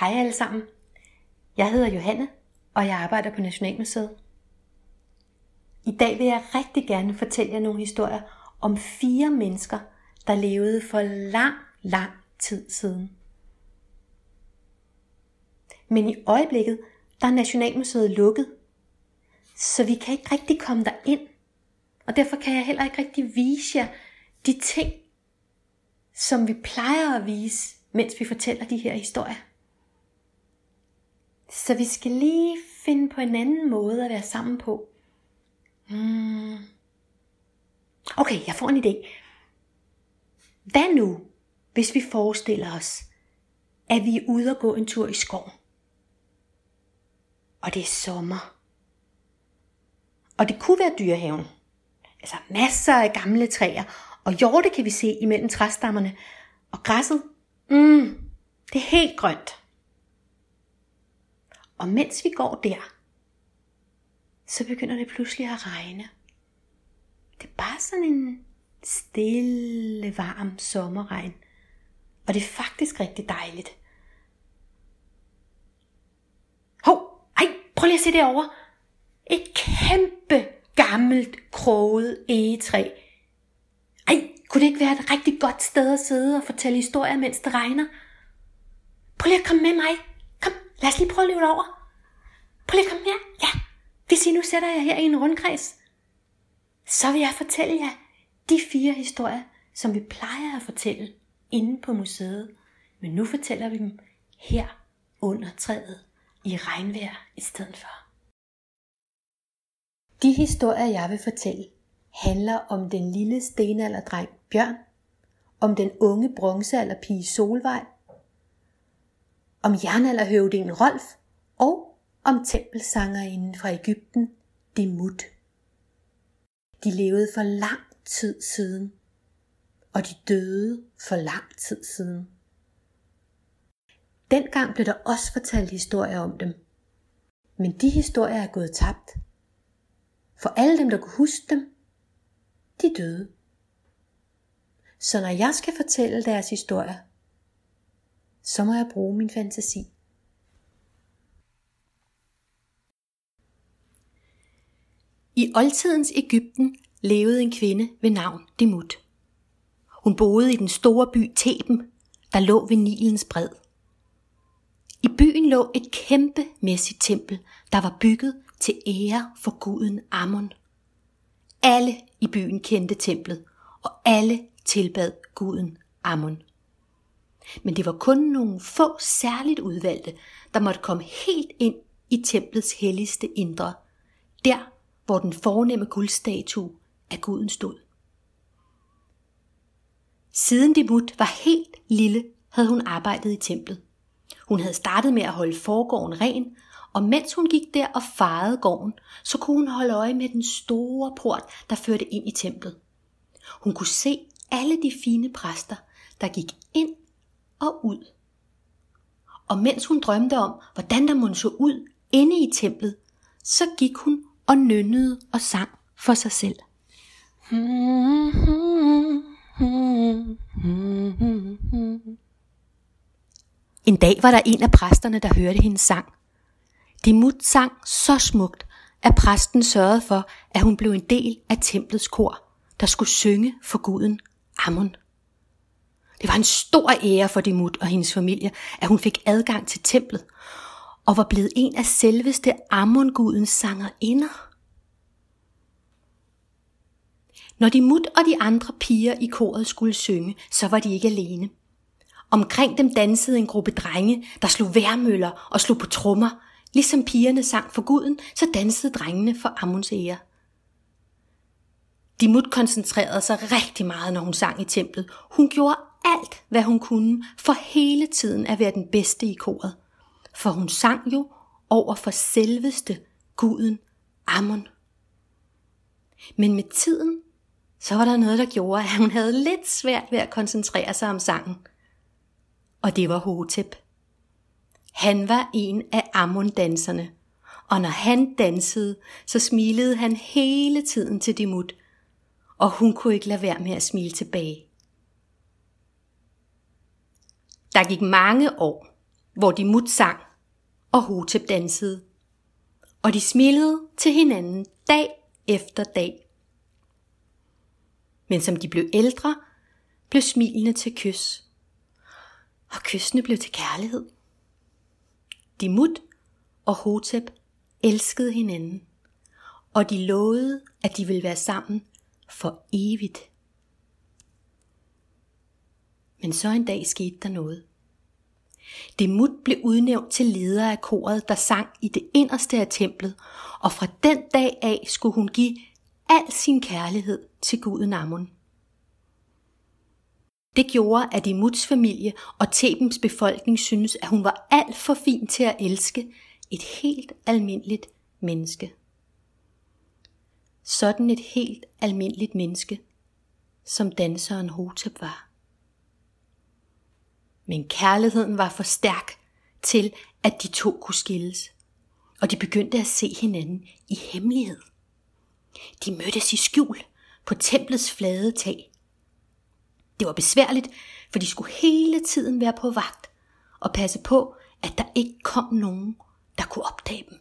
Hej alle sammen. Jeg hedder Johanne, og jeg arbejder på Nationalmuseet. I dag vil jeg rigtig gerne fortælle jer nogle historier om fire mennesker, der levede for lang, lang tid siden. Men i øjeblikket, der er Nationalmuseet lukket, så vi kan ikke rigtig komme der ind. Og derfor kan jeg heller ikke rigtig vise jer de ting, som vi plejer at vise, mens vi fortæller de her historier. Så vi skal lige finde på en anden måde at være sammen på. Hmm. Okay, jeg får en idé. Hvad nu, hvis vi forestiller os, at vi er ude og gå en tur i skoven? Og det er sommer. Og det kunne være dyrehaven. Altså masser af gamle træer, og hjorte kan vi se imellem træstammerne. Og græsset, mm, det er helt grønt. Og mens vi går der, så begynder det pludselig at regne. Det er bare sådan en stille, varm sommerregn. Og det er faktisk rigtig dejligt. Hov, ej, prøv lige at se derovre. Et kæmpe gammelt kroget egetræ. Ej, kunne det ikke være et rigtig godt sted at sidde og fortælle historier, mens det regner? Prøv lige at komme med mig. Lad os lige prøve at løbe over. Prøv lige at komme her. Ja, hvis I nu sætter jer her i en rundkreds, så vil jeg fortælle jer de fire historier, som vi plejer at fortælle inde på museet. Men nu fortæller vi dem her under træet i regnvejr i stedet for. De historier, jeg vil fortælle, handler om den lille stenalderdreng Bjørn, om den unge bronzealderpige Solvej, om jernalderhøvdingen Rolf og om tempelsangerinden fra Ægypten, Demut. De levede for lang tid siden, og de døde for lang tid siden. Dengang blev der også fortalt historier om dem, men de historier er gået tabt. For alle dem, der kunne huske dem, de døde. Så når jeg skal fortælle deres historier, så må jeg bruge min fantasi. I oldtidens Ægypten levede en kvinde ved navn Demut. Hun boede i den store by Theben, der lå ved Nilens bred. I byen lå et kæmpemæssigt tempel, der var bygget til ære for guden Ammon. Alle i byen kendte templet, og alle tilbad guden Ammon. Men det var kun nogle få særligt udvalgte, der måtte komme helt ind i templets helligste indre, der hvor den fornemme guldstatue af guden stod. Siden Demut var helt lille, havde hun arbejdet i templet. Hun havde startet med at holde forgården ren, og mens hun gik der og farede gården, så kunne hun holde øje med den store port, der førte ind i templet. Hun kunne se alle de fine præster, der gik ind og ud. Og mens hun drømte om, hvordan der måtte så ud inde i templet, så gik hun og nynnede og sang for sig selv. En dag var der en af præsterne, der hørte hendes sang. Dimut sang så smukt, at præsten sørgede for, at hun blev en del af templets kor, der skulle synge for guden Amun. Det var en stor ære for Dimut og hendes familie, at hun fik adgang til templet, og var blevet en af selveste Ammon-gudens sangerinder. Når de mut og de andre piger i koret skulle synge, så var de ikke alene. Omkring dem dansede en gruppe drenge, der slog værmøller og slog på trommer. Ligesom pigerne sang for guden, så dansede drengene for Ammons ære. Dimut koncentrerede sig rigtig meget, når hun sang i templet. Hun gjorde alt, hvad hun kunne, for hele tiden at være den bedste i koret. For hun sang jo over for selveste guden Ammon. Men med tiden så var der noget, der gjorde, at hun havde lidt svært ved at koncentrere sig om sangen. Og det var Hotep. Han var en af Ammon-danserne, og når han dansede, så smilede han hele tiden til Dimut, og hun kunne ikke lade være med at smile tilbage. Der gik mange år, hvor de mut sang og Hotep dansede. Og de smilede til hinanden dag efter dag. Men som de blev ældre, blev smilene til kys. Og kyssene blev til kærlighed. De mut og Hotep elskede hinanden, og de lovede, at de ville være sammen for evigt. Men så en dag skete der noget. Demut blev udnævnt til leder af koret, der sang i det inderste af templet, og fra den dag af skulle hun give al sin kærlighed til guden Amun. Det gjorde, at Demuts familie og Thebens befolkning syntes, at hun var alt for fin til at elske et helt almindeligt menneske. Sådan et helt almindeligt menneske, som danseren Hotep var. Men kærligheden var for stærk til, at de to kunne skilles, og de begyndte at se hinanden i hemmelighed. De mødtes i skjul på templets flade tag. Det var besværligt, for de skulle hele tiden være på vagt og passe på, at der ikke kom nogen, der kunne opdage dem.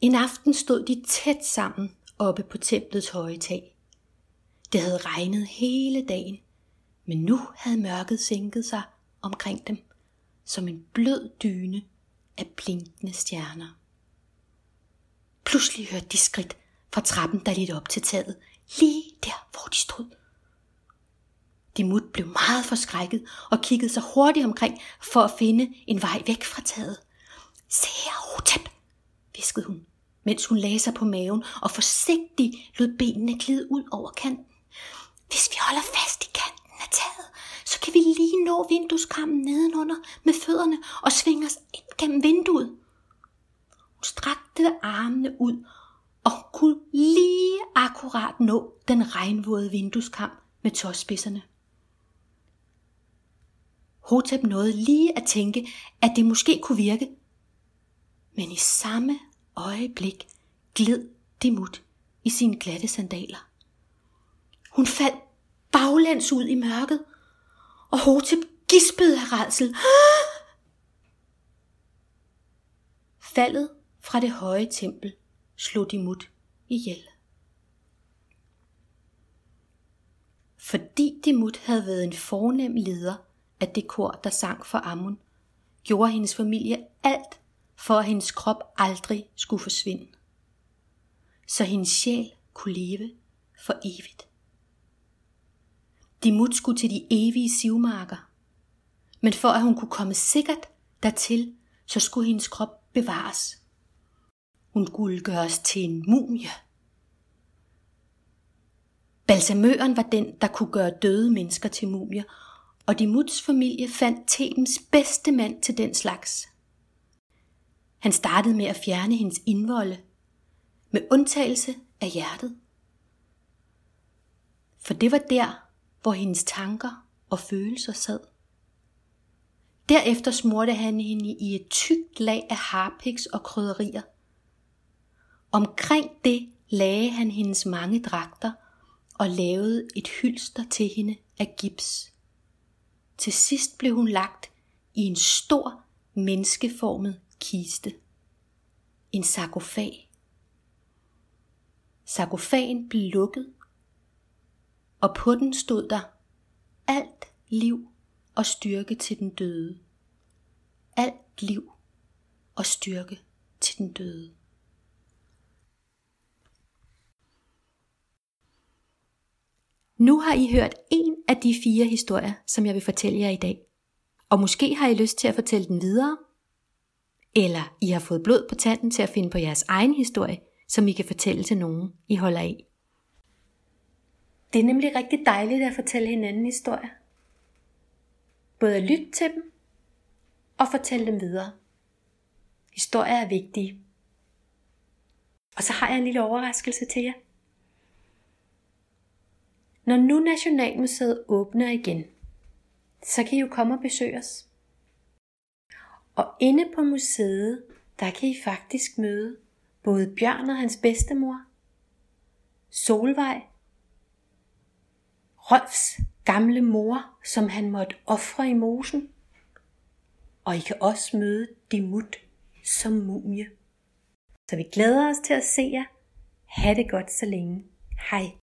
En aften stod de tæt sammen oppe på templets høje tag. Det havde regnet hele dagen, men nu havde mørket sænket sig omkring dem som en blød dyne af blinkende stjerner. Pludselig hørte de skridt fra trappen, der lidt op til taget, lige der, hvor de stod. Dimut blev meget forskrækket og kiggede sig hurtigt omkring for at finde en vej væk fra taget. Se her, Hotep, viskede hun, mens hun lagde sig på maven og forsigtigt lod benene glide ud over kanten. Hvis vi holder fast i kanten af taget, så kan vi lige nå vindueskammen nedenunder med fødderne og svinge os ind gennem vinduet. Hun strakte armene ud, og hun kunne lige akkurat nå den regnvåde vindueskam med tåspidserne. Hotep nåede lige at tænke, at det måske kunne virke. Men i samme øjeblik gled Demut i sine glatte sandaler. Hun faldt baglæns ud i mørket, og Hotep gispede af redsel. Ah! Faldet fra det høje tempel slog Demut ihjel. Fordi Demut havde været en fornem leder af det kor, der sang for Amun, gjorde hendes familie alt for at hendes krop aldrig skulle forsvinde. Så hendes sjæl kunne leve for evigt. Dimut skulle til de evige sivmarker. Men for at hun kunne komme sikkert dertil, så skulle hendes krop bevares. Hun skulle gøres til en mumie. Balsamøren var den, der kunne gøre døde mennesker til mumier, og Dimuts familie fandt Thebens bedste mand til den slags. Han startede med at fjerne hendes indvolde, med undtagelse af hjertet. For det var der, hvor hendes tanker og følelser sad. Derefter smurte han hende i et tykt lag af harpiks og krydderier. Omkring det lagde han hendes mange dragter og lavede et hylster til hende af gips. Til sidst blev hun lagt i en stor menneskeformet kiste. En sarkofag. Sarkofagen blev lukket, og på den stod der alt liv og styrke til den døde. Alt liv og styrke til den døde. Nu har I hørt en af de fire historier, som jeg vil fortælle jer i dag. Og måske har I lyst til at fortælle den videre, eller I har fået blod på tanden til at finde på jeres egen historie, som I kan fortælle til nogen, I holder af. Det er nemlig rigtig dejligt at fortælle hinanden historier. Både at lytte til dem og fortælle dem videre. Historier er vigtige. Og så har jeg en lille overraskelse til jer. Når nu Nationalmuseet åbner igen, så kan I jo komme og besøge os. Og inde på museet, der kan I faktisk møde både Bjørn og hans bedstemor, Solvej, Rolfs gamle mor, som han måtte ofre i mosen. Og I kan også møde Dimut som mumie. Så vi glæder os til at se jer. Ha' det godt så længe. Hej.